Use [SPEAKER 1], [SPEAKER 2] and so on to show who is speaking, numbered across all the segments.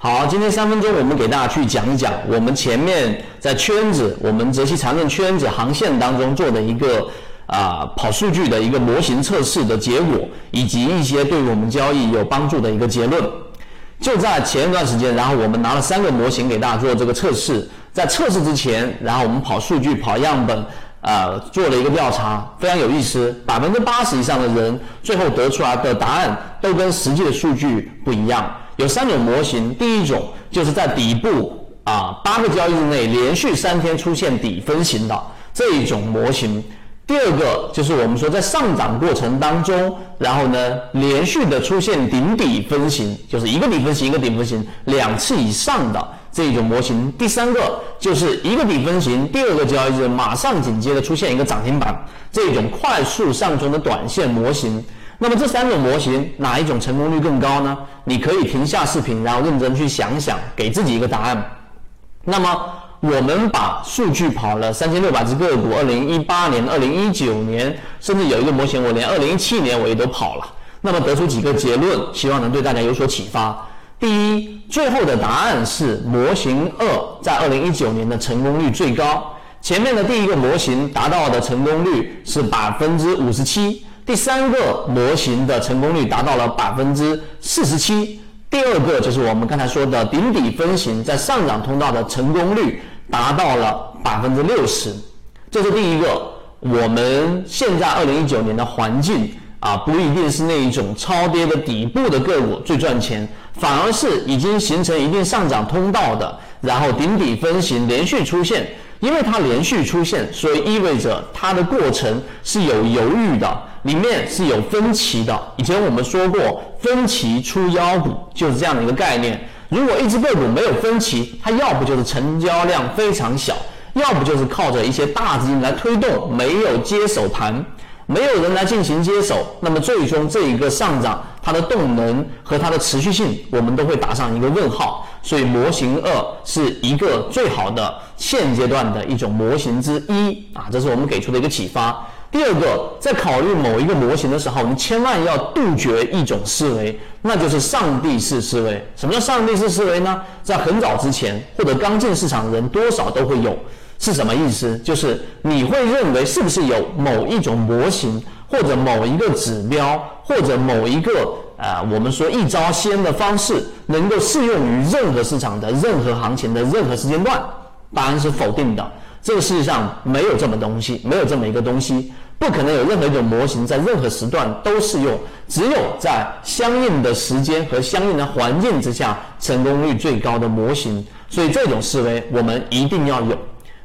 [SPEAKER 1] 好，今天三分钟我们给大家去讲一讲我们前面在圈子，我们泽西常认圈子航线当中做的一个啊跑数据的一个模型测试的结果，以及一些对我们交易有帮助的一个结论。就在前一段时间，然后我们拿了三个模型给大家做这个测试，在测试之前，然后我们跑数据、跑样本，呃，做了一个调查，非常有意思，百分之八十以上的人最后得出来的答案都跟实际的数据不一样。有三种模型，第一种就是在底部啊八个交易日内连续三天出现底分型的这一种模型。第二个就是我们说在上涨过程当中，然后呢连续的出现顶底分型，就是一个底分型一个顶分型两次以上的这种模型。第三个就是一个底分型，第二个交易日马上紧接着出现一个涨停板，这种快速上冲的短线模型。那么这三种模型哪一种成功率更高呢？你可以停下视频，然后认真去想想，给自己一个答案。那么我们把数据跑了三千六百只个股，二零一八年、二零一九年，甚至有一个模型，我连二零一七年我也都跑了。那么得出几个结论，希望能对大家有所启发。第一，最后的答案是模型二在二零一九年的成功率最高。前面的第一个模型达到的成功率是百分之五十七。第三个模型的成功率达到了百分之四十七，第二个就是我们刚才说的顶底分型在上涨通道的成功率达到了百分之六十，这是第一个。我们现在二零一九年的环境啊，不一定是那一种超跌的底部的个股最赚钱，反而是已经形成一定上涨通道的，然后顶底分型连续出现，因为它连续出现，所以意味着它的过程是有犹豫的。里面是有分歧的。以前我们说过，分歧出妖股就是这样的一个概念。如果一只个股没有分歧，它要不就是成交量非常小，要不就是靠着一些大资金来推动，没有接手盘，没有人来进行接手，那么最终这一个上涨，它的动能和它的持续性，我们都会打上一个问号。所以模型二是一个最好的现阶段的一种模型之一啊，这是我们给出的一个启发。第二个，在考虑某一个模型的时候，你千万要杜绝一种思维，那就是上帝式思维。什么叫上帝式思维呢？在很早之前或者刚进市场的人多少都会有，是什么意思？就是你会认为是不是有某一种模型，或者某一个指标，或者某一个呃，我们说一招鲜的方式，能够适用于任何市场的任何行情的任何时间段？答案是否定的。这个世界上没有这么东西，没有这么一个东西，不可能有任何一种模型在任何时段都适用，只有在相应的时间和相应的环境之下，成功率最高的模型。所以这种思维我们一定要有。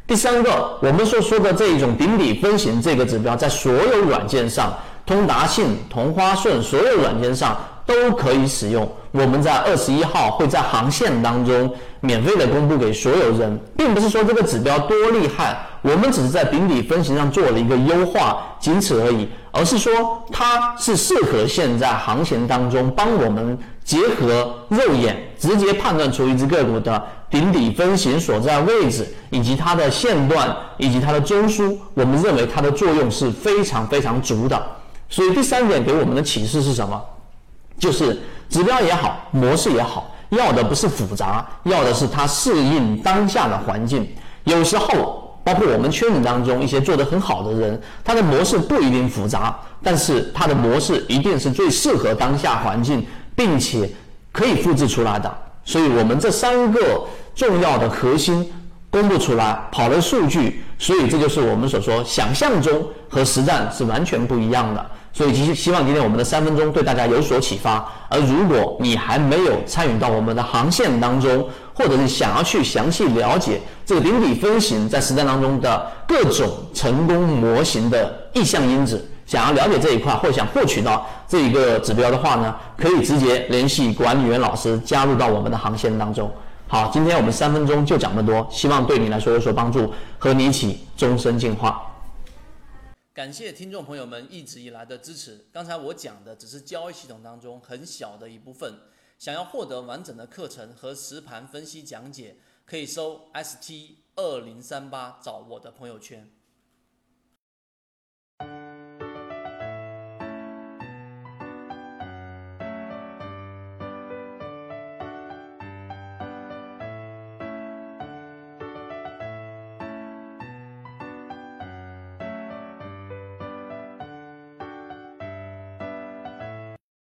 [SPEAKER 1] 第三个，我们所说的这一种顶底分型这个指标，在所有软件上，通达信、同花顺所有软件上。都可以使用。我们在二十一号会在航线当中免费的公布给所有人，并不是说这个指标多厉害，我们只是在顶底分型上做了一个优化，仅此而已。而是说它是适合现在航线当中帮我们结合肉眼直接判断出一只个股的顶底分型所在位置，以及它的线段以及它的中枢，我们认为它的作用是非常非常足的。所以第三点给我们的启示是什么？就是指标也好，模式也好，要的不是复杂，要的是它适应当下的环境。有时候，包括我们圈子当中一些做得很好的人，他的模式不一定复杂，但是他的模式一定是最适合当下环境，并且可以复制出来的。所以我们这三个重要的核心公布出来，跑了数据，所以这就是我们所说想象中和实战是完全不一样的。所以，希希望今天我们的三分钟对大家有所启发。而如果你还没有参与到我们的航线当中，或者是想要去详细了解这个顶底分型在实战当中的各种成功模型的意向因子，想要了解这一块，或想获取到这一个指标的话呢，可以直接联系管理员老师，加入到我们的航线当中。好，今天我们三分钟就讲这么多，希望对你来说有所帮助，和你一起终身进化。
[SPEAKER 2] 感谢听众朋友们一直以来的支持。刚才我讲的只是交易系统当中很小的一部分，想要获得完整的课程和实盘分析讲解，可以搜 ST 二零三八找我的朋友圈。